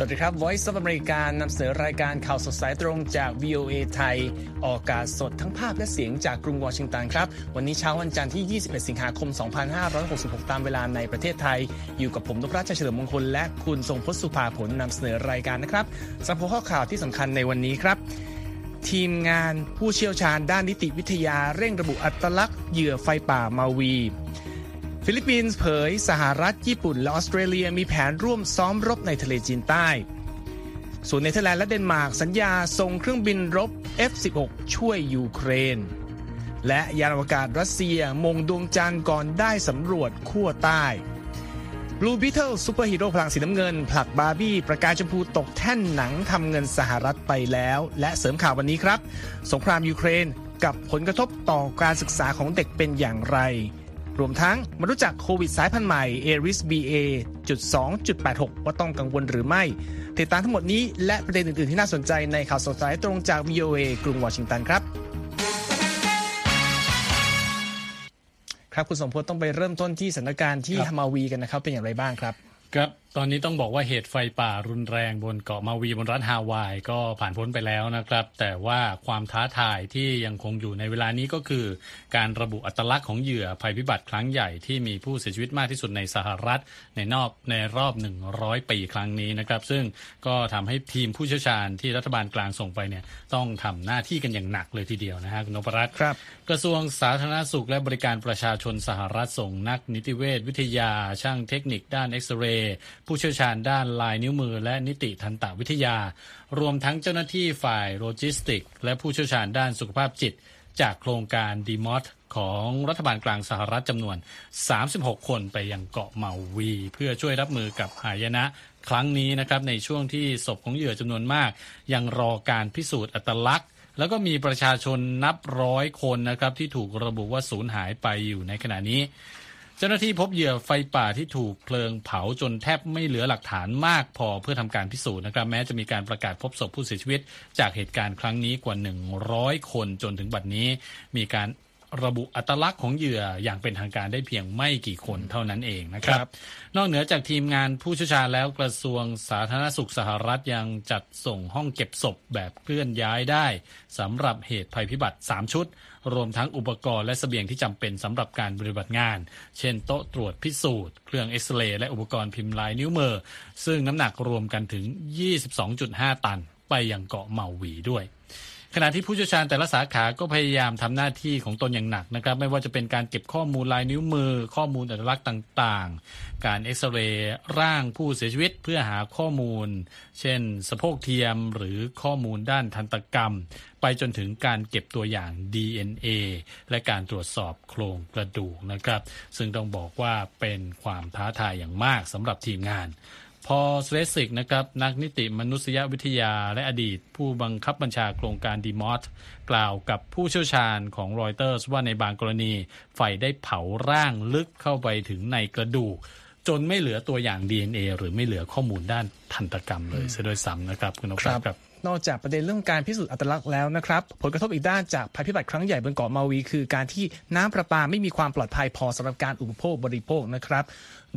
สวัสดีครับ Voice of America นำเสนอรายการข่าวสดสายตรงจาก VOA ไทย ออกอากาศสดทั้งภาพและเสียงจากกรุงวอชิงตันครับ วันนี้เช้าวันจันทร์ที่ 21 สิงหาคม 2566 ตามเวลาในประเทศไทย อยู่กับผมนพรัชเฉลิมมงคล และคุณทรงพศสุภาผลนำเสนอรายการนะครับสำหรับข้อข่าวที่สำคัญในวันนี้ครับ ทีมงานผู้เชี่ยวชาญด้านนิติวิทยาเร่งระบุอัตลักษณ์เหยื่อไฟป่ามาวี ฟิลิปปินส์เผยสหรัฐญี่ปุ่น และออสเตรเลียมีแผนร่วมซ้อมรบในทะเลจีนใต้ ส่วนเนเธอร์แลนด์และเดนมาร์กสัญญาส่งเครื่องบินรบ F-16 ช่วยยูเครน และยานอวกาศรัสเซียมงดวงจันทร์ก่อนได้สำรวจขั้วใต้ Blue Beetle ซูเปอร์ฮีโร่พลังสีน้ำเงิน ผลักบาร์บี้ ประกายชมพูตกแท่นหนังทำเงินสหรัฐไปแล้ว และเสริมข่าววันนี้ครับ สงครามยูเครนกับผลกระทบต่อการศึกษาของเด็กเป็นอย่างไร รวมทั้งมารู้จักโควิดสายพันธุ์ใหม่ Aris BA 2.86 ว่าต้องกังวลหรือไม่ ติดตามทั้งหมดนี้และประเด็นอื่น ๆ ที่น่าสนใจในข่าวสดสายตรงจาก VOA กรุงวอชิงตันครับครับคุณสมพศต้องไปเริ่มต้นที่สถานการณ์ที่ครับฮามาวีกันนะครับเป็นอย่างไรบ้างครับครับตอนนี้ต้องบอกว่าเหตุไฟป่ารุนแรงบนเกาะมาวีบนรัฐฮาวายก็ผ่านพ้นไปแล้วนะครับ แต่ว่าความท้าทายที่ยังคงอยู่ในเวลานี้ก็คือ การระบุอัตลักษณ์ของเหยื่อภัยพิบัติครั้งใหญ่ที่มีผู้เสียชีวิตมากที่สุดในสหรัฐในนอกในรอบ 100 ปีครั้งนี้นะครับ ซึ่งก็ทำให้ทีมผู้เชี่ยวชาญที่รัฐบาลกลางส่งไปเนี่ยต้องทำหน้าที่กันอย่างหนักเลยทีเดียวนะฮะคุณนพรัตน์ครับ กระทรวงสาธารณสุขและบริการประชาชนสหรัฐส่งนักนิติเวชวิทยา ช่างเทคนิคด้านเอ็กซเรย์ผู้เชี่ยวชาญด้านลายนิ้วมือ และนิติทันตวิทยา รวมทั้งเจ้าหน้าที่ฝ่ายโลจิสติก และผู้เชี่ยวชาญด้านสุขภาพจิต จากโครงการดีมอ t ของรัฐบาลกลางสหรัฐจำนวน 36 คนไปยังเกาะเมาวี เพื่อช่วยรับมือกับหายนะครั้งนี้นะครับในช่วงที่ศพของเหยื่อจำนวนมาก ยังรอการพิสูจน์อัตลักษณ์แล้วก็มีประชาชนนับร้อยคนนะครับที่ถูกระบุว่าสูญหายไปอยู่ในขณะนี้ เจ้าหน้าที่พบเหยื่อไฟป่าที่ถูกเพลิงเผาจนแทบไม่เหลือหลักฐานมากพอเพื่อทำการพิสูจน์นะครับ แม้จะมีการประกาศพบศพผู้เสียชีวิต จากเหตุการณ์ครั้งนี้กว่า 100 คนจนถึงบัดนี้ มีการ ระบุอัตลักษณ์ของเหยื่ออย่างเป็นทางการได้เพียงไม่กี่คนเท่านั้นเองนะครับครับ นอกเหนือจากทีมงานผู้เชี่ยวชาญแล้วกระทรวงสาธารณสุขสหรัฐยังจัดส่งห้องเก็บศพแบบเคลื่อนย้ายได้สำหรับเหตุภัยพิบัติ 3 ชุด รวมทั้งอุปกรณ์และเสบียงที่จำเป็นสำหรับการปฏิบัติงาน เช่นโต๊ะตรวจพิสูจน์เครื่องเอ็กซเรย์และอุปกรณ์พิมพ์ลายนิ้วมือซึ่งน้ำหนักรวมกันถึง 22.5 ตัน ไปยังเกาะเมาวีด้วยข ณะที่ผู้เชี่ยวชาญแต่ละสาขาก็พยายามทำหน้าที่ของตนอย่างหนักนะครับ ไม่ว่าจะเป็นการเก็บข้อมูลลายนิ้วมือ ข้อมูลอัตลักษณ์ต่างๆ การเอ็กซเรย์ร่างผู้เสียชีวิตเพื่อหาข้อมูล เช่น สะโพกเทียมหรือข้อมูลด้านทันตกรรม ไปจนถึงการเก็บตัวอย่าง DNA และการตรวจสอบโครงกระดูกนะครับ ซึ่งต้องบอกว่าเป็นความท้าทายอย่างมากสำหรับทีมงาน พอสเลสิกนะครับนักนิติมนุษยวิทยาและอดีต ผู้บังคับบัญชาโครงการดีมอสกล่าวกับผู้เชี่ยวชาญของรอยเตอร์สว่าในบางกรณี ไฟได้เผาร่างลึกเข้าไปถึงในกระดูก จนไม่เหลือตัวอย่าง DNA หรือไม่เหลือข้อมูลด้านทันตกรรมเลยซะด้วยซ้ำนะครับ คุณนกครับ นอกจากประเด็นเรื่องการพิสูจน์อัตลักษณ์แล้วนะครับ ผลกระทบอีกด้านจากภัยพิบัติครั้งใหญ่บนเกาะมาวี คือการที่น้ำประปาไม่มีความปลอดภัยพอสำหรับการอุปโภคบริโภคนะครับ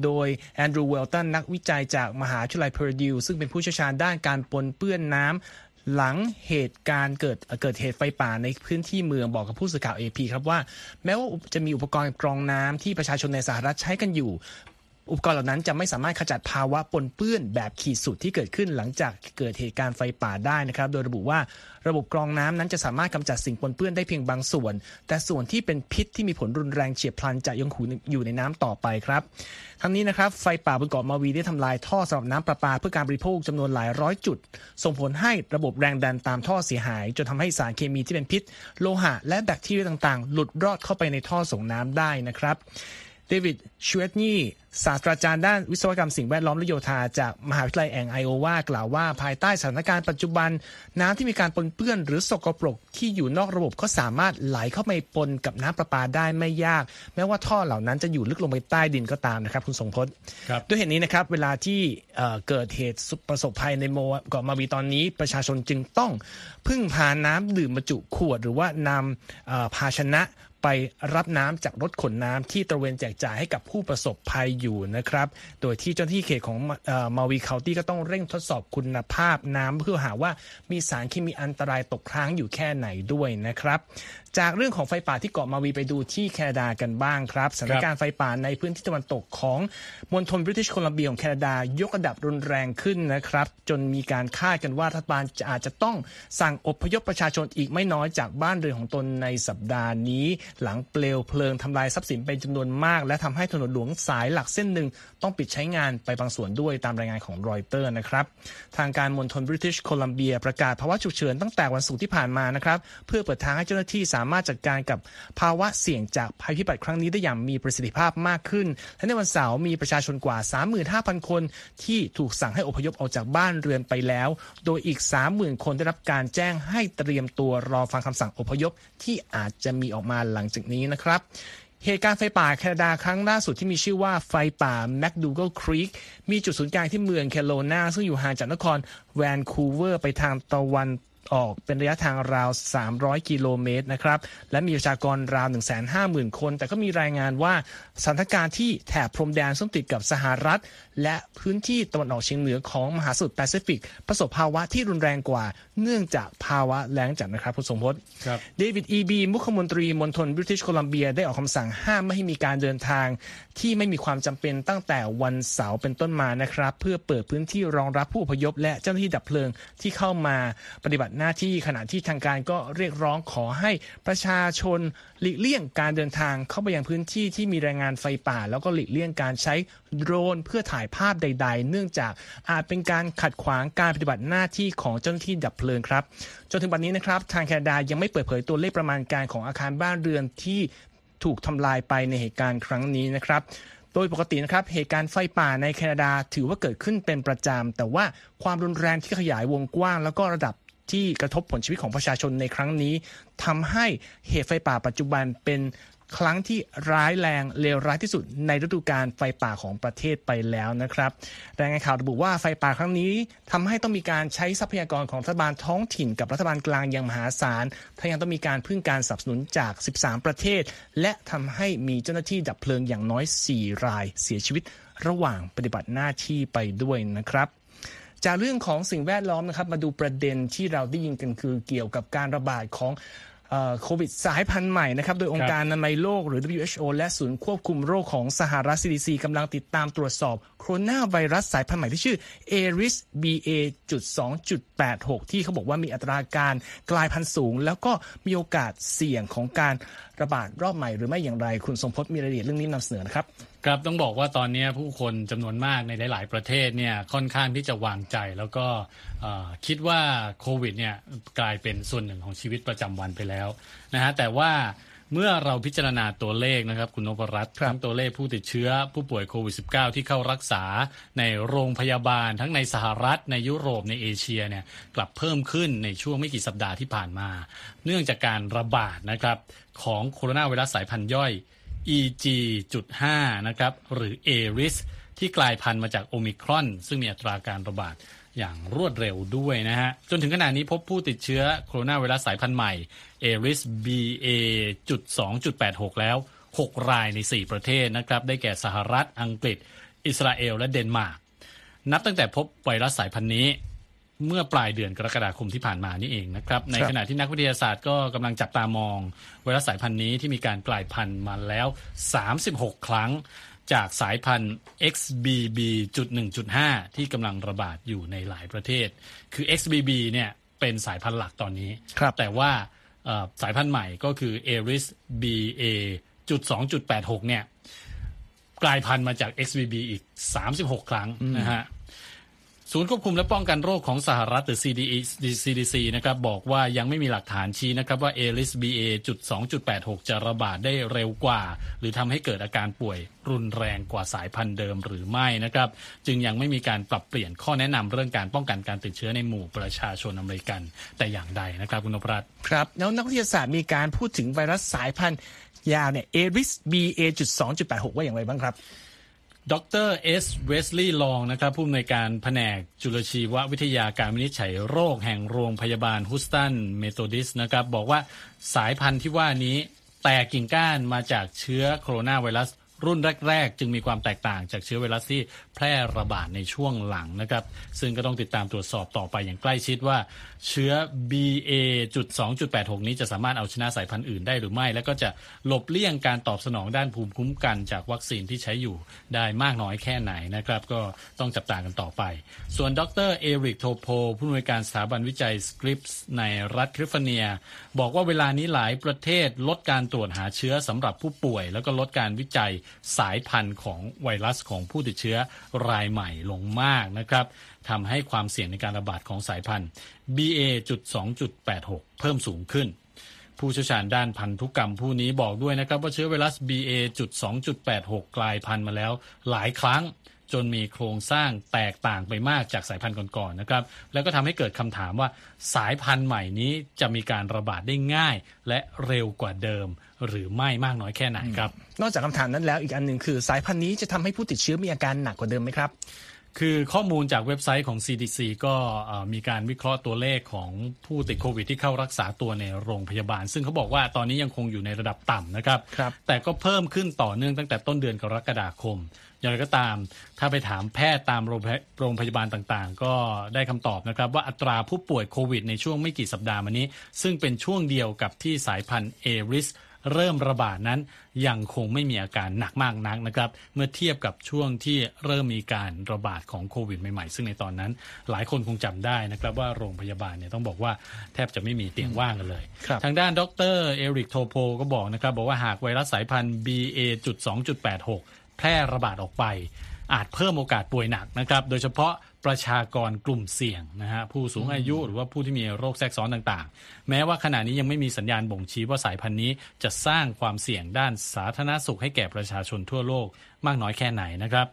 โดยแอนดรูว์เวลตันนักวิจัยจากมหาวิทยาลัยเพอร์ดิวซึ่งเป็นผู้เชี่ยวชาญด้านการปนเปื้อนน้ำหลังเหตุการณ์เกิดเกิดเหตุไฟป่าในพื้นที่เมืองบอกกับผู้สื่อข่าว AP ครับว่า แม้ว่าจะมีอุปกรณ์กรองน้ำที่ประชาชนในสหรัฐใช้กันอยู่ อุปกรณ์เหล่านั้นจะไม่สามารถขจัดภาวะปนเปื้อนแบบขีดสุดที่เกิดขึ้นหลังจากเกิดเหตุการณ์ไฟป่าได้นะครับ โดยระบุว่าระบบกรองน้ำนั้นจะสามารถกำจัดสิ่งปนเปื้อนได้เพียงบางส่วน แต่ส่วนที่เป็นพิษที่มีผลรุนแรงเฉียบพลันจะยังคงอยู่ในน้ำต่อไปครับ ทั้งนี้นะครับไฟป่าบนเกาะมาวีได้ทำลายท่อสำหรับน้ำประปาเพื่อการบริโภคจำนวนหลายร้อยจุด ส่งผลให้ระบบแรงดันตามท่อเสียหาย จนทำให้สารเคมีที่เป็นพิษ โลหะ และแบคทีเรียต่างๆ หลุดรอดเข้าไปในท่อส่งน้ำได้นะครับ เดวิดชเอตนีศาสตราจารย์ด้านวิศวกรรมสิ่งแวดล้อมและโยธาจากมหาวิทยาลัยแองไอโอวากล่าวว่าภายใต้สถานการณ์ปัจจุบัน น้ำที่มีการปนเปื้อนหรือสกปรกที่อยู่นอกระบบก็สามารถไหลเข้าไปปนกับน้ำประปาได้ไม่ยาก แม้ว่าท่อเหล่านั้นจะอยู่ลึกลงไปใต้ดินก็ตามนะครับคุณทรงพจน์ด้วยเหตุนี้นะครับเวลาที่เเกิดเหตุประสบภัยในโมเกาะมาวีตอนนี้ ประชาชนจึงต้องพึ่งพาน้ำดื่มบรรจุขวด หรือว่านำภาชนะ ไปรับน้ำจากรถขนน้ำที่ตระเวนแจกจ่ายให้กับผู้ประสบภัยอยู่นะครับ โดยที่เจ้าหน้าที่เขตของมาวีเคานตี้ก็ต้องเร่งทดสอบคุณภาพน้ำเพื่อหาว่ามีสารเคมีอันตรายตกค้างอยู่แค่ไหนด้วยนะครับจากเรื่องของไฟป่าที่เกาะมาวีไปดูที่แคนาดากันบ้างครับสถานการณ์ไฟป่าในพื้นที่ตะวันตกของมณฑลบริติชโคลัมเบียของแคนาดายกระดับรุนแรงขึ้นนะครับ จนมีการคาดกันว่ารัฐบาลจะอาจจะต้องสั่งอพยพประชาชนอีกไม่น้อยจากบ้านเรือนของตนในสัปดาห์นี้ หลังเปลวเพลิงทำลายทรัพย์สินเป็นจำนวนมาก และทำให้ถนนหลวงสายหลักเส้นหนึ่งต้องปิดใช้งานไปบางส่วนด้วยตามรายงานของรอยเตอร์นะครับทางการมณฑลบริติชโคลัมเบียประกาศภาวะฉุกเฉินตั้งแต่วันศุกร์ที่ผ่านมานะครับเพื่อเปิดทางให้เจ้าหน้าที่สามารถจัดการกับภาวะเสี่ยงจากภัยพิบัติครั้งนี้ได้อย่างมีประสิทธิภาพมากขึ้น และในวันเสาร์มีประชาชนกว่า 35,000 คน ที่ถูกสั่งให้อพยพออกจากบ้านเรือนไปแล้ว โดยอีก 30,000 คนได้รับการแจ้งให้เตรียมตัวรอฟังคำสั่งอพยพที่อาจจะมีออกมาหลังจากนี้นะครับเหตุการณ์ไฟป่าแคนาดาครั้งล่าสุดที่มีชื่อว่าไฟป่าแมคดูเกิลครีกมีจุดศูนย์กลางที่เมืองเคโลว์นาซึ่งอยู่ห่างจากนครแวนคูเวอร์ไปทางตะวัน ออกเป็นระยะทางราว 300 กิโลเมตรนะครับ และมีประชากรราว 150,000 คน แต่ก็มีรายงานว่าสถานการณ์ที่แถบพรมแดนซึ่งติดกับสหรัฐ และพื้นที่ตะวันออกเฉียงเหนือของมหาสมุทรแปซิฟิก ประสบภาวะที่รุนแรงกว่า เนื่องจากภาวะแล้งจัดนะครับคุณสมพศเดวิดอีบีมุขมนตรีมณฑลบริติชโคลัมเบียได้ออกคำสั่งห้ามไม่ให้มีการเดินทาง ที่ไม่มีความจำเป็นตั้งแต่วันเสาร์เป็นต้นมานะครับ เพื่อเปิดพื้นที่รองรับผู้อพยพและเจ้าหน้าที่ดับเพลิงที่เข้ามาปฏิบัติหน้าที่ขณะที่ทางการก็เรียกร้องขอให้ประชาชนหลีกเลี่ยงการเดินทางเข้าไปยังพื้นที่ที่มีรายงานไฟป่า แล้วก็หลีกเลี่ยงการใช้โดรนเพื่อถ่ายภาพใด ๆ เนื่องจากอาจเป็นการขัดขวางการปฏิบัติหน้าที่ของเจ้าหน้าที่ดับเพลิงครับ จนถึงวันนี้นะครับทางแคนาดายังไม่เปิดเผยตัวเลขประมาณการของอาคารบ้านเรือนที่ถูกทำลายไปในเหตุการณ์ครั้งนี้นะครับโดยปกตินะครับเหตุการณ์ไฟป่าในแคนาดาถือว่าเกิดขึ้นเป็นประจำแต่ว่าความรุนแรงที่ขยายวงกว้าง แล้วก็ระดับ ที่กระทบผลชีวิตของประชาชนในครั้งนี้ทำให้เหตุไฟป่าปัจจุบันเป็นครั้งที่ร้ายแรงเลวร้ายที่สุดในฤดูกาลไฟป่าของประเทศไปแล้วนะครับรายงานข่าวระบุว่าไฟป่าครั้งนี้ทำให้ต้องมีการใช้ทรัพยากรของรัฐบาลท้องถิ่น กับรัฐบาลกลางอย่างมหาศาลทั้งยังต้องมีการพึ่งการสนับสนุนจาก 13 ประเทศ และทำให้มีเจ้าหน้าที่ดับเพลิงอย่างน้อย 4 รายเสียชีวิตระหว่างปฏิบัติหน้าที่ไปด้วยนะครับ จากเรื่องของสิ่งแวดล้อมนะครับมาดูประเด็นที่เราได้ยินกันคือเกี่ยวกับการระบาดของโควิดสายพันธุ์ใหม่นะครับ โดยองค์การอนามัยโลกหรือ WHO และศูนย์ควบคุมโรคของสหรัฐ CDC กำลังติดตามตรวจสอบโคโรนาไวรัสสายพันธุ์ใหม่ที่ชื่อ ARIS BA.2.86 ที่เขาบอกว่ามีอัตราการกลายพันธุ์สูง แล้วก็มีโอกาสเสี่ยงของการระบาดรอบใหม่หรือไม่อย่างไร คุณสมพศมีรายละเอียดเรื่องนี้นำเสนอนะครับ ครับต้องบอกว่าตอนนี้ผู้คนจำนวนมากในหลาย ๆ ประเทศเนี่ยค่อนข้างที่จะวางใจ แล้วก็คิดว่าโควิดเนี่ยกลายเป็นส่วนหนึ่งของชีวิตประจำวันไปแล้วนะฮะแต่ว่าเมื่อเราพิจารณาตัวเลขนะครับคุณนพรัตน์ทั้งตัวเลขผู้ติดเชื้อผู้ป่วยโควิด -19 ที่เข้ารักษาในโรงพยาบาล ทั้งในสหรัฐในยุโรปในเอเชียเนี่ยกลับเพิ่มขึ้นในช่วงไม่กี่สัปดาห์ที่ผ่านมา เนื่องจากการระบาดนะครับของโคโรนาไวรัสสายพันธุ์ย่อย EG.5 นะครับหรือ ARIS ที่กลายพันธุ์มาจากโอมิครอน ซึ่งมีอัตราการระบาดอย่างรวดเร็วด้วยนะฮะ จนถึงขณะนี้พบผู้ติดเชื้อโคโรนาไวรัสสายพันธุ์ใหม่ ARIS BA.2.86 แล้ว 6 รายใน 4 ประเทศนะครับ ได้แก่สหรัฐอังกฤษ อิสราเอล และเดนมาร์ก นับตั้งแต่พบไวรัสสายพันธุ์นี้ เมื่อปลายเดือนกรกฎาคมที่ผ่านมานี่เองนะครับในขณะที่นักวิทยาศาสตร์ก็กำลังจับตามองไวรัสสายพันธุ์นี้ที่มีการกลายพันธุ์มาแล้ว 36 ครั้งจากสายพันธุ์ XBB.1.5 ที่กำลังระบาดอยู่ในหลายประเทศ คือ XBB เนี่ยเป็นสายพันธุ์หลักตอนนี้ แต่ว่าสายพันธุ์ใหม่ก็คือ Aris BA.2.86 เนี่ย กลายพันธุ์มาจาก XBB อีก 36 ครั้งนะฮะ ศูนย์ควบคุมและป้องกันโรคของสหรัฐหรือ CDC นะครับบอกว่ายังไม่มีหลักฐานชี้นะครับว่า ALIS BA.2.86 จะระบาดได้เร็วกว่า หรือทำให้เกิดอาการป่วยรุนแรงกว่าสายพันธุ์เดิมหรือไม่นะครับ จึงยังไม่มีการปรับเปลี่ยนข้อแนะนำเรื่องการป้องกันการติดเชื้อในหมู่ประชาชนอเมริกันแต่อย่างใดนะครับคุณนพรัตน์ครับแล้วนักวิทยาศาสตร์มีการพูดถึงไวรัสสายพันธุ์ยาวเนี่ย ARIS BA.2.86 ว่าอย่างไรบ้างครับ ดรเอสเวสลีย์ลองนะครับผู้อำนวยการแผนกจุลชีววิทยาการวินิจฉัยโรคแห่งโรงพยาบาลฮุสตันเมโทดิสนะครับบอกว่าสายพันธุ์ที่ว่านี้แตกกิ่งก้านมาจากเชื้อโคโรนาไวรัส รุ่นแรก ๆ จึงมีความแตกต่างจากเชื้อไวรัสที่แพร่ระบาดในช่วงหลังนะครับซึ่งก็ต้องติดตามตรวจสอบต่อไปอย่างใกล้ชิดว่า เชื้อ BA.2.86 นี้จะสามารถเอาชนะสายพันธุ์อื่นได้หรือไม่ แล้วก็จะหลบเลี่ยงการตอบสนองด้านภูมิคุ้มกันจากวัคซีนที่ใช้อยู่ได้มากน้อยแค่ไหนนะครับก็ต้องจับตากันต่อไป ส่วนดรเอริกโทโพลผู้อำนวยการสถาบันวิจัยสคริปส์ในรัฐแคลิฟอร์เนีย บอกว่าเวลานี้หลายประเทศลดการตรวจหาเชื้อสำหรับผู้ป่วย แล้วก็ลดการวิจัยสายพันธุ์ของไวรัสของผู้ติดเชื้อรายใหม่ลงมากนะครับทำให้ความเสี่ยงในการระบาดของสายพันธุ์ BA.2.86 เพิ่มสูงขึ้น ผู้เชี่ยวชาญด้านพันธุกรรมผู้นี้บอกด้วยนะครับว่าเชื้อไวรัส BA.2.86 กลายพันธุ์มาแล้วหลายครั้ง จนมีโครงสร้างแตกต่างไปมากจากสายพันธุ์ก่อนๆนะครับ แล้วก็ทำให้เกิดคำถามว่าสายพันธุ์ใหม่นี้จะมีการระบาดได้ง่าย และเร็วกว่าเดิม หรือไม่มากน้อยแค่ไหนครับ นอกจากคำถามนั้นแล้วอีกอันหนึ่งคือ สายพันธุ์นี้จะทำให้ผู้ติดเชื้อมีอาการหนักกว่าเดิมไหมครับ คือข้อมูลจากเว็บไซต์ของ CDC ก็เอ่อมีการวิเคราะห์ตัวเลขของผู้ติดโควิดที่เข้ารักษาตัวในโรงพยาบาล ซึ่งเขาบอกว่าตอนนี้ยังคงอยู่ในระดับต่ำนะครับครับแต่ก็เพิ่มขึ้นต่อเนื่องตั้งแต่ต้นเดือนกรกฎาคม อย่างไรก็ตาม ถ้าไปถามแพทย์ตามโรงพยโรงพยาบาลต่างๆ ก็ได้คำตอบนะครับว่าอัตราผู้ป่วยโควิดในช่วงไม่กี่สัปดาห์มานี้ ซึ่งเป็นช่วงเดียวกับที่สายพันธุ์เอริส เริ่มระบาดนั้นยังคงไม่มีอาการหนักมากนักนะครับ เมื่อเทียบกับช่วงที่เริ่มมีการระบาดของโควิดใหม่ๆ ซึ่งในตอนนั้นหลายคนคงจำได้นะครับว่าโรงพยาบาลเนี่ยต้องบอกว่าแทบจะไม่มีเตียงว่างกันเลยครับทางด้านดรเอริกโทโพก็บอกนะครับบอกว่าหากไวรัสสายพันธุ์ BA.2.86 แพร่ระบาดออกไป อาจเพิ่มโอกาสป่วยหนักนะครับ โดยเฉพาะ ประชากรกลุ่มเสี่ยงนะฮะผู้สูงอายุหรือว่าผู้ที่มีโรคแทรกซ้อนต่างๆ แม้ว่าขณะนี้ยังไม่มีสัญญาณบ่งชี้ว่าสายพันธุ์นี้จะสร้างความเสี่ยงด้านสาธารณสุขให้แก่ประชาชนทั่วโลก มากน้อยแค่ไหนนะครับ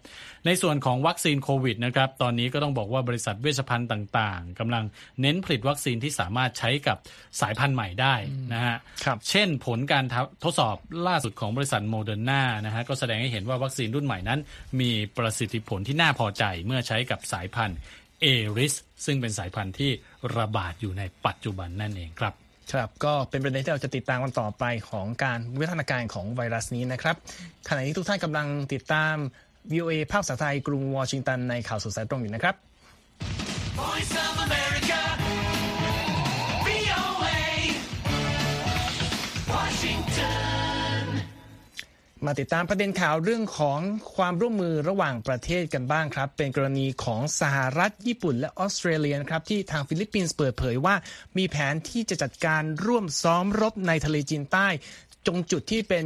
ในส่วนของวัคซีนโควิดนะครับตอนนี้ก็ต้องบอกว่าบริษัทเวชภัณฑ์ต่างๆกำลังเน้นผลิตวัคซีนที่สามารถใช้กับสายพันธุ์ใหม่ได้นะฮะครับเช่นผลการทดสอบล่าสุดของบริษัทโมเดอร์นานะฮะก็แสดงให้เห็นว่าวัคซีนรุ่นใหม่นั้น มีประสิทธิผลที่น่าพอใจเมื่อใช้กับสายพันธุ์เอริสซึ่งเป็นสายพันธุ์ที่ระบาดอยู่ในปัจจุบันนั่นเองครับ ครับก็เป็นประเด็นที่เราจะติดตามกันต่อไปของการวิวัฒนาการของไวรัสนี้นะครับขณะนี้ทุกท่านกำลังติดตาม VOA ภาพภาษาไทยกรุงวอชิงตันในข่าวสดสายตรงอยู่นะครับ Voice of America. มาติดตามประเด็นข่าวเรื่องของความร่วมมือระหว่างประเทศกันบ้างครับ เป็นกรณีของสหรัฐญี่ปุ่นและออสเตรเลียนะครับที่ทางฟิลิปปินส์เปิดเผยว่า มีแผนที่จะจัดการร่วมซ้อมรบในทะเลจีนใต้ตรงจุดที่เป็น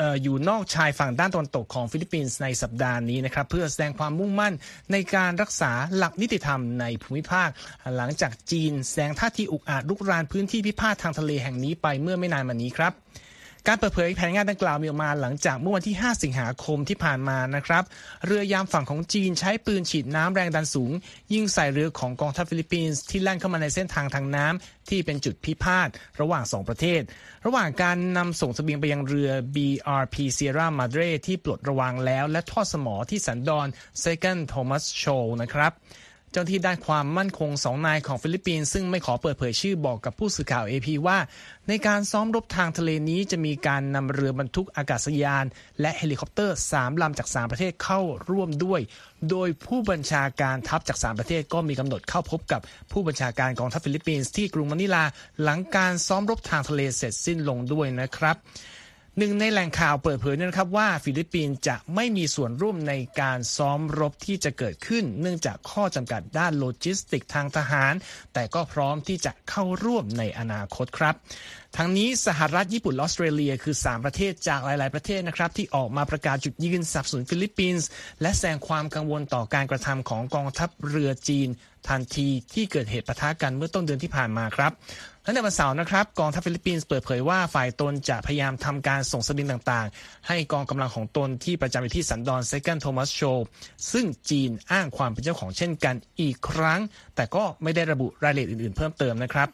อออยู่นอกชายฝั่งด้านตะวันตกของฟิลิปปินส์ในสัปดาห์นี้นะครับเพื่อแสดงความมุ่งมั่นในการรักษาหลักนิติธรรมในภูมิภาค หลังจากจีนแสดงท่าทีอุกอาจลุกรานพื้นที่พิพาททางทะเลแห่งนี้ไปเมื่อไม่นานมานี้ครับ การเปิดเผยแผนงานดังกล่าวมีออกมาหลังจากเมื่อวันที่ 5 สิงหาคมที่ผ่านมานะครับ เรือยามฝั่งของจีนใช้ปืนฉีดน้ำแรงดันสูง ยิงใส่เรือของกองทัพฟิลิปปินส์ที่แล่นเข้ามาในเส้นทางทางน้ำที่เป็นจุดพิพาทระหว่างสองประเทศ ระหว่างการนำส่งเสบียงไปยังเรือ BRP Sierra Madre ที่ปลดระวางแล้ว และทอดสมอที่สันดอน Second Thomas Shoal นะครับ เจ้าหน้าที่ด้านความมั่นคงสองนายของฟิลิปปินส์ซึ่งไม่ขอเปิดเผยชื่อบอกกับผู้สื่อข่าว AP ว่า ในการซ้อมรบทางทะเลนี้จะมีการนำเรือบรรทุกอากาศยาน และเฮลิคอปเตอร์ 3ลำจาก 3 ประเทศเข้าร่วมด้วย โดยผู้บัญชาการทัพจาก 3 ประเทศก็มีกำหนดเข้าพบกับผู้บัญชาการกองทัพฟิลิปปินส์ที่กรุงมะนิลา หลังการซ้อมรบทางทะเลเสร็จสิ้นลงด้วยนะครับ หนึ่งในแหล่งข่าวเปิดเผยนะครับว่าฟิลิปปินส์จะไม่มีส่วนร่วมในการซ้อมรบที่จะเกิดขึ้น เนื่องจากข้อจำกัดด้านโลจิสติกทางทหาร แต่ก็พร้อมที่จะเข้าร่วมในอนาคตครับ ทั้งนี้สหรัฐญี่ปุ่นออสเตรเลียคือ 3 ประเทศจากหลาย ๆ ประเทศนะครับที่ออกมาประกาศจุดยืนสนับสนุนฟิลิปปินส์และแสดงความกังวลต่อการกระทำของกองทัพเรือจีนทันทีที่เกิดเหตุปะทะกันเมื่อต้นเดือนที่ผ่านมาครับและในวันเสาร์นะครับกองทัพฟิลิปปินส์เปิดเผยว่าฝ่ายตนจะพยายามทำการส่งเสบียงต่างๆ ให้กองกำลังของตนที่ประจำอยู่ที่สันดอน Second Thomas Shoal ซึ่งจีนอ้างความเป็นเจ้าของเช่นกันอีกครั้ง แต่ก็ไม่ได้ระบุรายละเอียดอื่นๆ เพิ่มเติมนะครับ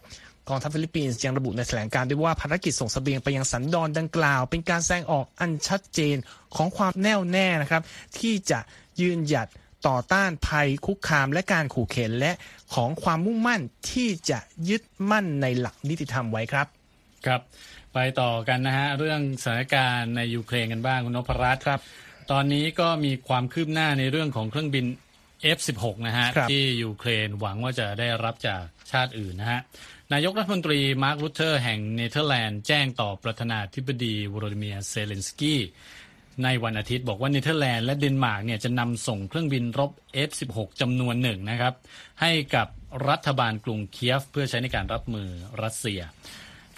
กองทัพฟิลิปปินส์ยังระบุในแถลงการด้วยว่าภารกิจส่งเสบียงไปยังสันดอนดังกล่าว เป็นการแสดงออกอันชัดเจนของความแน่วแน่นะครับที่จะยืนหยัด ต่อต้านภัยคุกคามและการขู่เข็นและของความมุ่งมั่นที่จะยึดมั่นในหลักนิติธรรมไว้ครับครับ ไปต่อกันนะฮะเรื่องสถานการณ์ในยูเครนกันบ้างคุณนพรัตน์ครับ ตอนนี้ก็มีความคืบหน้าในเรื่องของเครื่องบิน F16 นะฮะครับที่ยูเครนหวังว่าจะได้รับจากชาติอื่นนะฮะนายกรัฐมนตรีมาร์ครูเทอร์แห่งเนเธอร์แลนด์แจ้งต่อประธานาธิบดีโวโลดิเมียร์เซเลนสกี้ ในวันอาทิตย์บอกว่าเนเธอร์แลนด์และเดนมาร์กเนี่ยจะนำส่งเครื่องบินรบ F16 จำนวนหนึ่งนะครับ ให้กับรัฐบาลกรุงเคียฟ เพื่อใช้ในการรับมือรัสเซีย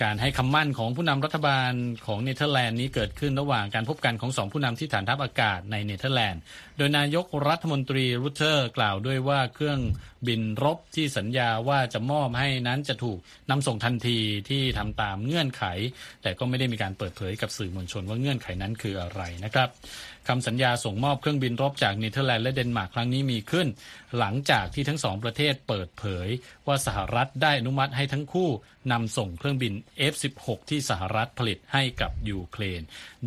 การให้คำมั่นของผู้นำรัฐบาลของเนเธอร์แลนด์นี้เกิดขึ้นระหว่างการพบกันของสองผู้นำที่ฐานทัพอากาศในเนเธอร์แลนด์ โดยนายกรัฐมนตรีรูเทอร์กล่าวด้วยว่าเครื่องบินรบที่สัญญาว่าจะมอบให้นั้นจะถูกนำส่งทันทีที่ทำตามเงื่อนไข แต่ก็ไม่ได้มีการเปิดเผยกับสื่อมวลชนว่าเงื่อนไขนั้นคืออะไรนะครับคำสัญญาส่งมอบเครื่องบินรบจากเนเธอร์แลนด์และเดนมาร์กครั้งนี้มีขึ้น หลังจากที่ทั้งสองประเทศเปิดเผย ว่าสหรัฐได้อนุมัติให้ทั้งคู่นำส่งเครื่องบิน F16 ที่สหรัฐผลิตให้กับยูเครน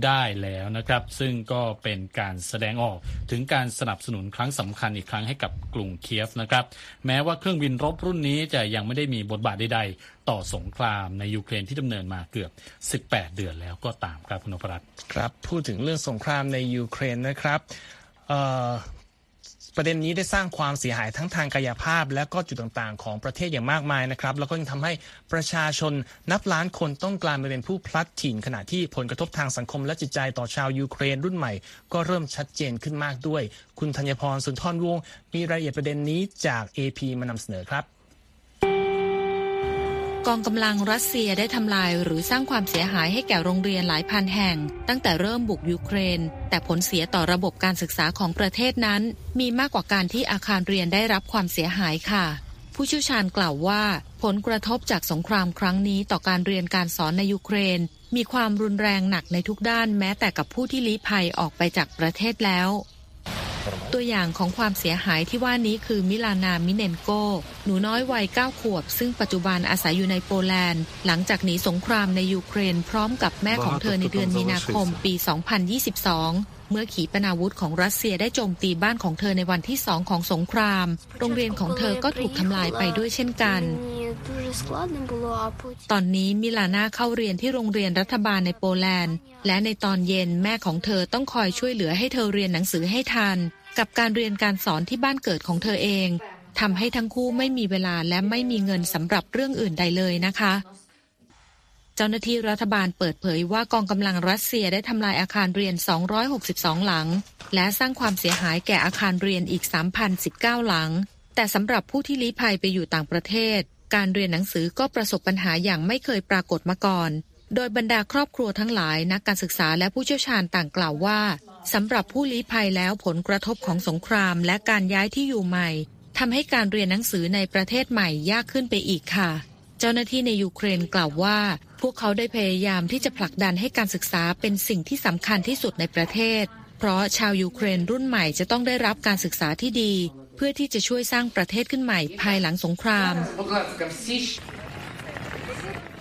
ได้แล้วนะครับ ซึ่งก็เป็นการแสดงออกถึงการสนับสนุนครั้งสำคัญอีกครั้งให้กับกรุงเคียฟนะครับ แม้ว่าเครื่องบินรบรุ่นนี้จะยังไม่ได้มีบทบาทใดๆ ต่อสงครามในยูเครนที่ดำเนินมาเกือบ 18 เดือนแล้วก็ตามครับคุณนพรัตน์ครับ พูดถึงเรื่องสงครามในยูเครนนะครับเอ่อ ประเด็นนี้ได้สร้างความเสียหายทั้งทางกายภาพ และก็จุดต่างๆ ของประเทศอย่างมากมายนะครับ แล้วก็ยังทำให้ประชาชนนับล้านคนต้องกลายมาเป็นผู้พลัดถิ่นขณะที่ผลกระทบทางสังคมและจิตใจต่อชาวยูเครนรุ่นใหม่ ก็เริ่มชัดเจนขึ้นมากด้วย คุณธัญพรสุนทรวงศ์มีรายละเอียดประเด็นนี้จาก AP มานำเสนอครับ กองกำลังรัสเซียได้ทำลายหรือสร้างความเสียหายให้แก่โรงเรียนหลายพันแห่ง ตั้งแต่เริ่มบุกยูเครน แต่ผลเสียต่อระบบการศึกษาของประเทศนั้น มีมากกว่าการที่อาคารเรียนได้รับความเสียหายค่ะ ผู้ชี่ยวชาญกล่าวว่า ผลกระทบจากสงครามครั้งนี้ต่อการเรียนการสอนในยูเครน มีความรุนแรงหนักในทุกด้านแม้แต่กับผู้ที่ลี้ภัยออกไปจากประเทศแล้ว ตัวอย่างของความเสียหายที่ว่านี้คือมิลานามิเนนโก หนูน้อยวัย 9 ขวบ ซึ่งปัจจุบันอาศัยอยู่ในโปแลนด์ หลังจากหนีสงครามในยูเครนพร้อมกับแม่ของเธอในเดือนมีนาคมปี 2022 เมื่อขีปนาวุธของรัสเซียได้โจมตีบ้านของเธอในวันที่สองของสงคราม โรงเรียนของเธอก็ถูกทำลายไปด้วยเช่นกัน ตอนนี้มิลาน่าเข้าเรียนที่โรงเรียนรัฐบาลในโปแลนด์ และในตอนเย็นแม่ของเธอต้องคอยช่วยเหลือให้เธอเรียนหนังสือให้ทัน กับการเรียนการสอนที่บ้านเกิดของเธอเองทำให้ทั้งคู่ไม่มีเวลาและไม่มีเงินสำหรับเรื่องอื่นใดเลยนะคะ เจ้าหน้าที่รัฐบาลเปิดเผยว่ากองกำลังรัสเซียได้ทำลายอาคารเรียน 262 หลัง และสร้างความเสียหายแก่อาคารเรียนอีก 3,019 หลัง แต่สำหรับผู้ที่ลี้ภัยไปอยู่ต่างประเทศ การเรียนหนังสือก็ประสบปัญหาอย่างไม่เคยปรากฏมาก่อน โดยบรรดาครอบครัวทั้งหลายนักการศึกษาและผู้เชี่ยวชาญต่างกล่าวว่าสำหรับผู้ลี้ภัยแล้วผลกระทบของสงครามและการย้ายที่อยู่ใหม่ทำให้การเรียนหนังสือในประเทศใหม่ยากขึ้นไปอีกค่ะ เจ้าหน้าที่ในยูเครนกล่าวว่า พวกเขาได้พยายามที่จะผลักดันให้การศึกษาเป็นสิ่งที่สำคัญที่สุดในประเทศ เพราะชาวยูเครนรุ่นใหม่จะต้องได้รับการศึกษาที่ดี เพื่อที่จะช่วยสร้างประเทศขึ้นใหม่ภายหลังสงคราม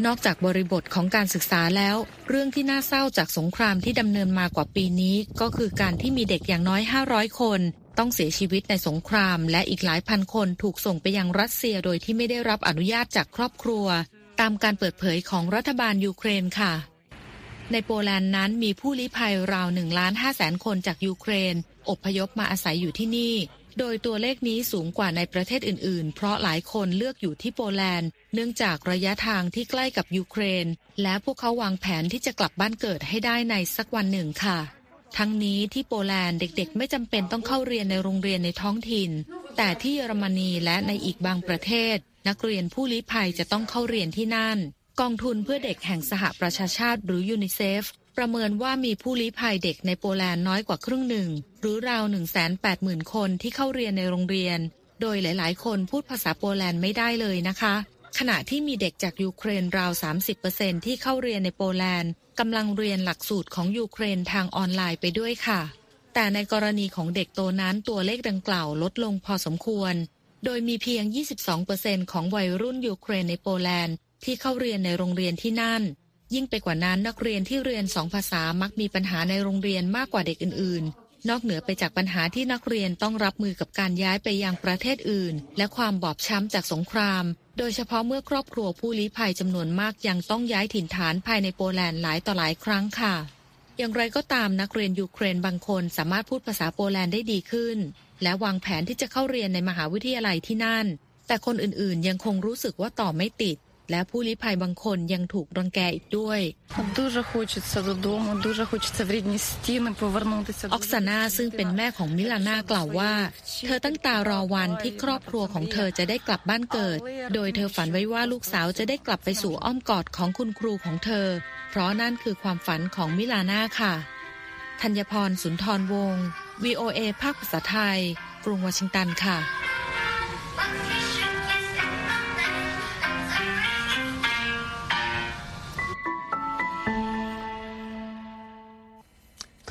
นอกจากบริบทของการศึกษาแล้ว เรื่องที่น่าเศร้าจากสงครามที่ดำเนินมากว่าปีนี้ ก็คือการที่มีเด็กอย่างน้อย 500 คนต้องเสียชีวิตในสงคราม และอีกหลายพันคนถูกส่งไปยังรัสเซียโดยที่ไม่ได้รับอนุญาตจากครอบครัว ตามการเปิดเผยของรัฐบาลยูเครนค่ะ ในโปแลนด์นั้นมีผู้ลี้ภัยราว1ล้าน5แสนคนจากยูเครน อพยพมาอาศัยอยู่ที่นี่ โดยตัวเลขนี้สูงกว่าในประเทศอื่นๆ เพราะหลายคนเลือกอยู่ที่โปแลนด์ เนื่องจากระยะทางที่ใกล้กับยูเครน และพวกเขาวางแผนที่จะกลับบ้านเกิดให้ได้ในสักวันหนึ่งค่ะทั้งนี้ที่โปแลนด์เด็กๆ ไม่จำเป็นต้องเข้าเรียนในโรงเรียนในท้องถิ่น แต่ที่เยอรมนีและในอีกบางประเทศ นักเรียนผู้ลี้ภัยจะต้องเข้าเรียนที่นั่น กองทุนเพื่อเด็กแห่งสหประชาชาติหรือยูนิเซฟ ประเมินว่ามีผู้ลี้ภัยเด็กในโปแลนด์น้อยกว่าครึ่งหนึ่ง หรือราว 180,000 คนที่เข้าเรียนในโรงเรียน โดยหลายๆ คนพูดภาษาโปแลนด์ไม่ได้เลยนะคะ ขณะที่มีเด็กจากยูเครนราว 30%ที่เข้าเรียนในโปแลนด์กำลังเรียนหลักสูตรของยูเครนทางออนไลน์ไปด้วยค่ะแต่ในกรณีของเด็กโตนั้นตัวเลขดังกล่าวลดลงพอสมควร โดยมีเพียง 22%ของวัยรุ่นยูเครนในโปแลนด์ที่เข้าเรียนในโรงเรียนที่นั่น ยิ่งไปกว่านั้นนักเรียนที่เรียนสองภาษามักมีปัญหาในโรงเรียนมากกว่าเด็กอื่น ๆ นอกเหนือไปจากปัญหาที่นักเรียนต้องรับมือกับการย้ายไปยังประเทศอื่น และความบอบช้ำจากสงคราม โดยเฉพาะเมื่อครอบครัวผู้ลี้ภัยจำนวนมากยังต้องย้ายถิ่นฐานภายในโปแลนด์หลายต่อหลายครั้งค่ะ อย่างไรก็ตามนักเรียนยูเครนบางคนสามารถพูดภาษาโปแลนด์ได้ดีขึ้น และวางแผนที่จะเข้าเรียนในมหาวิทยาลัยที่นั่น แต่คนอื่นๆ ยังคงรู้สึกว่าต่อไม่ติด และผู้ลี้ภัยบางคนยังถูกรังแกอีกด้วยออกซาน่าซึ่งเป็นแม่ของมิลาน่ากล่าวว่า เธอตั้งตารอวันที่ครอบครัวของเธอจะได้กลับบ้านเกิด โดยเธอฝันไว้ว่าลูกสาวจะได้กลับไปสู่อ้อมกอดของคุณครูของเธอ เพราะนั่นคือความฝันของมิลาน่าค่ะธัญพรสุนทรวงศ์ VOA ภาคภาษาไทย กรุงวอชิงตันค่ะ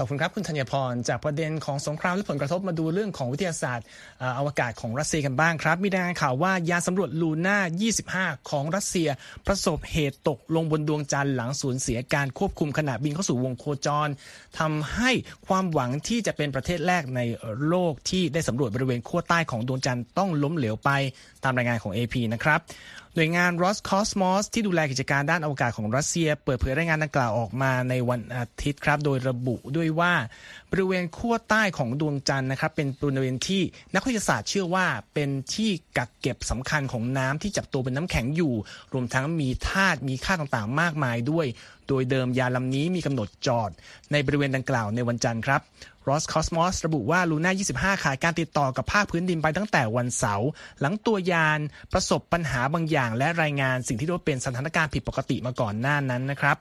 ขอบคุณครับคุณธัญพร จากประเด็นของสงครามและผลกระทบมาดูเรื่องของวิทยาศาสตร์ออวกาศของรัสเซียกันบ้างครับ มีรายงานข่าวว่ายานสำรวจลูน่า 25 ของรัสเซีย ประสบเหตุตกลงบนดวงจันทร์หลังสูญเสียการควบคุมขณะบินเข้าสู่วงโคจรทำให้ความหวังที่จะเป็นประเทศแรกในโลกที่ได้สำรวจบริเวณขั้วใต้ของดวงจันทร์ต้องล้มเหลวไปตามรายงานของ AP นะครับหน่วยงาน Roscosmos ที่ดูแลกิจการด้านอวกาศของรัสเซีย เปิดเผยรายงานดังกล่าวออกมาในวันอาทิตย์ครับ โดยระบุด้วยว่าบริเวณขั้วใต้ของดวงจันทร์นะครับ เป็นบริเวณที่นักวิทยาศาสตร์เชื่อว่าเป็นที่กักเก็บสำคัญของน้ำที่จับตัวเป็นน้ำแข็งอยู่ รวมทั้งมีธาตุมีค่าต่างๆ มากมายด้วย โดยเดิมยานลำนี้มีกำหนดจอด ในบริเวณดังกล่าวในวันจันทร์ครับ รอสคอสมอสระบุว่าลูน่า 25 ขาดการติดต่อกับภาคพื้นดินไปตั้งแต่วันเสาร์หลังตัวยานประสบปัญหาบางอย่าง และรายงานสิ่งที่เรียกว่าเป็นสถานการณ์ผิดปกติมาก่อนหน้านั้นนะครับ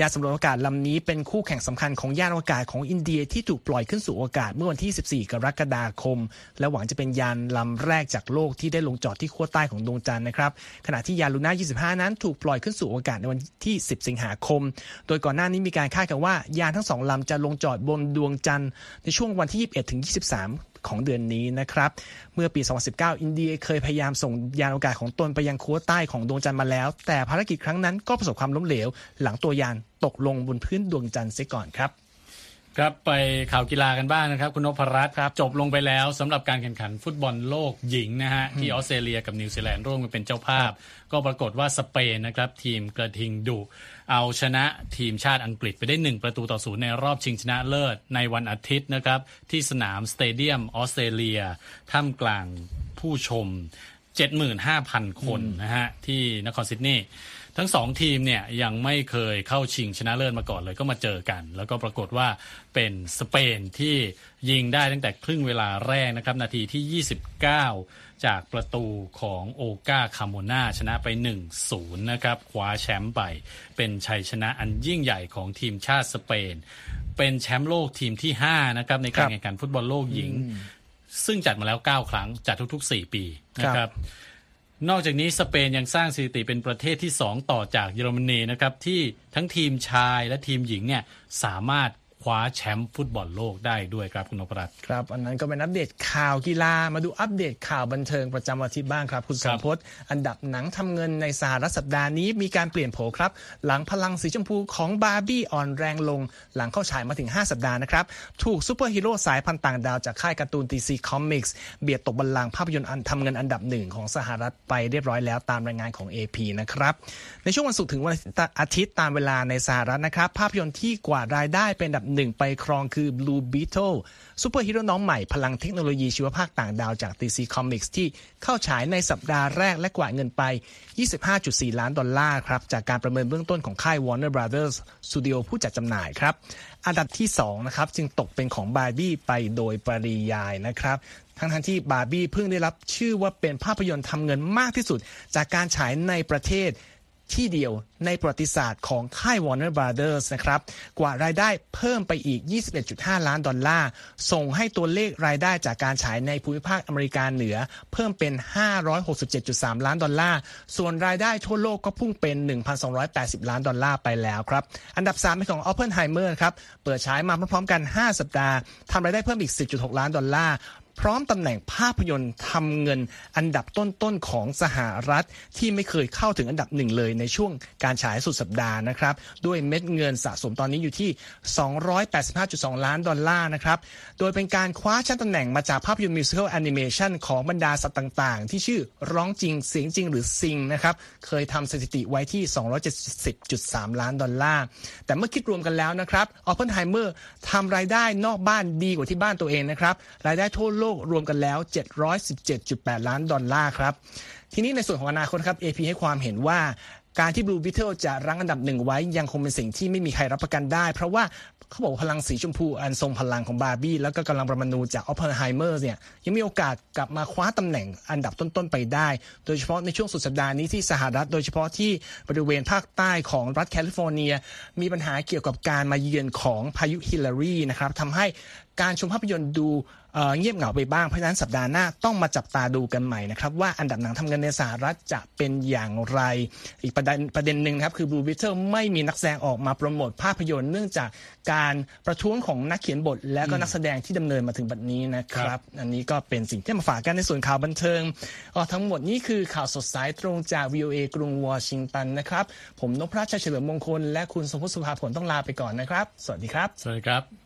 ยานสำรวจอวกาศลำนี้เป็นคู่แข่งสำคัญของยานอวกาศของอินเดียที่ถูกปล่อยขึ้นสู่อวกาศเมื่อวันที่ 14 กรกฎาคม และหวังจะเป็นยานลำแรกจากโลกที่ได้ลงจอดที่ขั้วใต้ของดวงจันทร์นะครับขณะที่ยานลูน่า 25 นั้นถูกปล่อยขึ้นสู่อวกาศในวันที่ 10 สิงหาคม โดยก่อนหน้านี้มีการคาดกันว่ายานทั้งสองลำจะลงจอดบนดวงจันทร์ในช่วงวันที่ 21 ถึง 23 ของเดือนนี้นะครับ เมื่อปี 2019 อินเดียเคยพยายามส่งยานอวกาศของตนไปยังขั้วใต้ของดวงจันทร์มาแล้ว แต่ภารกิจครั้งนั้นก็ประสบความล้มเหลว หลังตัวยานตกลงบนพื้นดวงจันทร์เสียก่อนครับ ครับไปข่าวกีฬากันบ้างนะครับ คุณนพรัตน์ครับจบลงไปแล้วสำหรับการแข่งขันฟุตบอลโลกหญิงนะฮะที่ออสเตรเลียกับนิวซีแลนด์ร่วมกันเป็นเจ้าภาพ ก็ปรากฏว่าสเปนนะครับทีมกระทิงดุเอาชนะทีมชาติอังกฤษไปได้ 1 ประตูต่อศูนย์ในรอบชิงชนะเลิศ ในวันอาทิตย์นะครับที่สนามสเตเดียมออสเตรเลียท่ามกลางผู้ชม 75,000 คนนะฮะที่นครซิดนีย์ ทั้งสองทีมเนี่ยยังไม่เคยเข้าชิงชนะเลิศมาก่อนเลยก็มาเจอกัน แล้วก็ปรากฏว่าเป็นสเปนที่ยิงได้ตั้งแต่ครึ่งเวลาแรกนะครับ นาทีที่ 29 จากประตูของโอกาคาโมนาชนะไป 1-0 นะครับคว้าแชมป์ไป เป็นชัยชนะอันยิ่งใหญ่ของทีมชาติสเปน เป็นแชมป์โลกทีมที่ 5 นะครับ ในการแข่งขันฟุตบอลโลกหญิง ซึ่งจัดมาแล้ว 9 ครั้งจัดทุก ๆ 4 ปีนะคครัรับบ นอกจากนี้สเปนยังสร้างสถิติเป็นประเทศที่ 2 ต่อจากเยอรมนีนะครับที่ทั้งทีมชายและทีมหญิงเนี่ยสามารถ คว้าแชมป์ฟุตบอลโลกได้ด้วยครับคุณนพรัตน์ครับ อันนั้นก็เป็นอัปเดตข่าวกีฬามาดูอัปเดตข่าวบันเทิงประจำอาทิตย์บ้างครับ คุณทรงพจน์ อันดับหนังทำเงินในสหรัฐสัปดาห์นี้มีการเปลี่ยนโผครับ หลังพลังสีชมพูของบาร์บี้อ่อนแรงลง หลังเข้าฉายมาถึง 5 สัปดาห์นะครับ ถูกซูเปอร์ฮีโร่สายพันธุ์ต่างดาวจากค่ายการ์ตูน DC Comics เบียดตกบัลลังก์ภาพยนตร์อันทำเงินอันดับหนึ่งของสหรัฐไปเรียบร้อยแล้วตามรายงานของ AP นะครับในช่วงวันศุกร์ถึงวันอาทิตย์ตามเวลาในสหรัฐนะครับภาพยนตร์ที่กวาดรายได้เป็นอันดับหนึ่งไปครองคือ Blue Beetle ซูเปอร์ฮีโร่น้องใหม่พลังเทคโนโลยีชีวภาพต่างดาวจาก DC Comics ที่เข้าฉายในสัปดาห์แรกและกวาดเงินไป 25.4 ล้านดอลลาร์ครับ จากการประเมินเบื้องต้นของค่าย Warner Brothers Studio ผู้จัดจำหน่ายครับ อันดับที่ 2 นะครับ จึงตกเป็นของบาร์บี้ไปโดยปริยายนะครับทั้งทั้งๆที่บาร์บี้เพิ่งได้รับชื่อว่าเป็นภาพยนตร์ทำเงินมากที่สุด จากการฉายในประเทศ ที่เดียวในประวัติศาสตร์ของค่าย Warner Brothers นะครับ กว่ารายได้เพิ่มไปอีก 21.5 ล้านดอลลาร์ ส่งให้ตัวเลขรายได้จากการฉายในภูมิภาคอเมริกาเหนือ เพิ่มเป็น 567.3 ล้านดอลลาร์ ส่วนรายได้ทั่วโลกก็พุ่งเป็น 1,280 ล้านดอลลาร์ไปแล้วครับ อันดับ 3 เป็นของ Oppenheimer ครับ เปิดฉายมาพร้อมๆกัน 5 สัปดาห์ทำรายได้เพิ่มอีก 10.6 ล้านดอลลาร์ พร้อมตำแหน่งภาพยนตร์ทำเงินอันดับต้นๆของสหรัฐที่ไม่เคยเข้าถึงอันดับหนึ่งเลยในช่วงการฉายสุดสัปดาห์นะครับ ด้วยเม็ดเงินสะสมตอนนี้อยู่ที่ 285.2 ล้านดอลลาร์นะครับ โดยเป็นการคว้าชั้นตำแหน่งมาจากภาพยนตร์ musical แอนิเมชันของบรรดาสัตว์ต่างๆ ที่ชื่อร้องจริงเสียงจริงหรือ Sing นะครับ เคยทำสถิติไว้ที่ 270.3 ล้านดอลลาร์ แต่เมื่อคิดรวมกันแล้วนะครับออปเพนไฮเมอร์ทำรายได้นอกบ้านดีกว่าที่บ้านตัวเองนะครับ รายได้ทั่วโลกรวมกันแล้ว 717.8 ล้านดอลลาร์ครับ ทีนี้ในส่วนของอนาคตครับ AP ให้ความเห็นว่าการที่ Blue Beetle จะรั้งอันดับหนึ่งไว้ยังคงเป็นสิ่งที่ไม่มีใครรับประกันได้ เพราะว่าเขาบอกพลังสีชมพูอันทรงพลังของบาร์บี้แล้วก็กำลังประมาณูจากออ p เพนไฮเมอร์เนี่ยยังมีโอกาสกลับมาคว้าตำแหน่งอันดับต้น ๆ ไปได้ โดยเฉพาะในช่วงสุดสัปดาห์นี้ที่สหรัฐ โดยเฉพาะที่บริเวณภาคใต้ของรัฐแคลิฟอร์เนีย มีปัญหาเกี่ยวกับการมาเยือนของพายุฮิลลารีนะครับทำให้การชมภาพยนตร์ดู เอ่อเงียบเหงาไปบ้าง เพราะฉะนั้นสัปดาห์หน้าต้องมาจับตาดูกันใหม่นะครับว่าอันดับหนังทำเงินในสหรัฐจะเป็นอย่างไร อีกประเด็นประเด็นหนึ่งนะครับคือ Blue Beetle ไม่มีนักแสดงออกมาโปรโมทภาพยนตร์เนื่องจากการประท้วงของนักเขียนบท และก็นักแสดงที่ดำเนินมาถึงบัดนี้นะครับ อันนี้ก็เป็นสิ่งที่มาฝากกันในส่วนข่าวบันเทิงก็ทั้งหมดนี้คือข่าวสดสายตรงจาก VOA กรุงวอชิงตันนะครับผมนพรัชชัยเฉลิมมงคลและคุณสมพศสุภาผลต้องลาไปก่อนนะครับ สวัสดีครับ สวัสดีครับ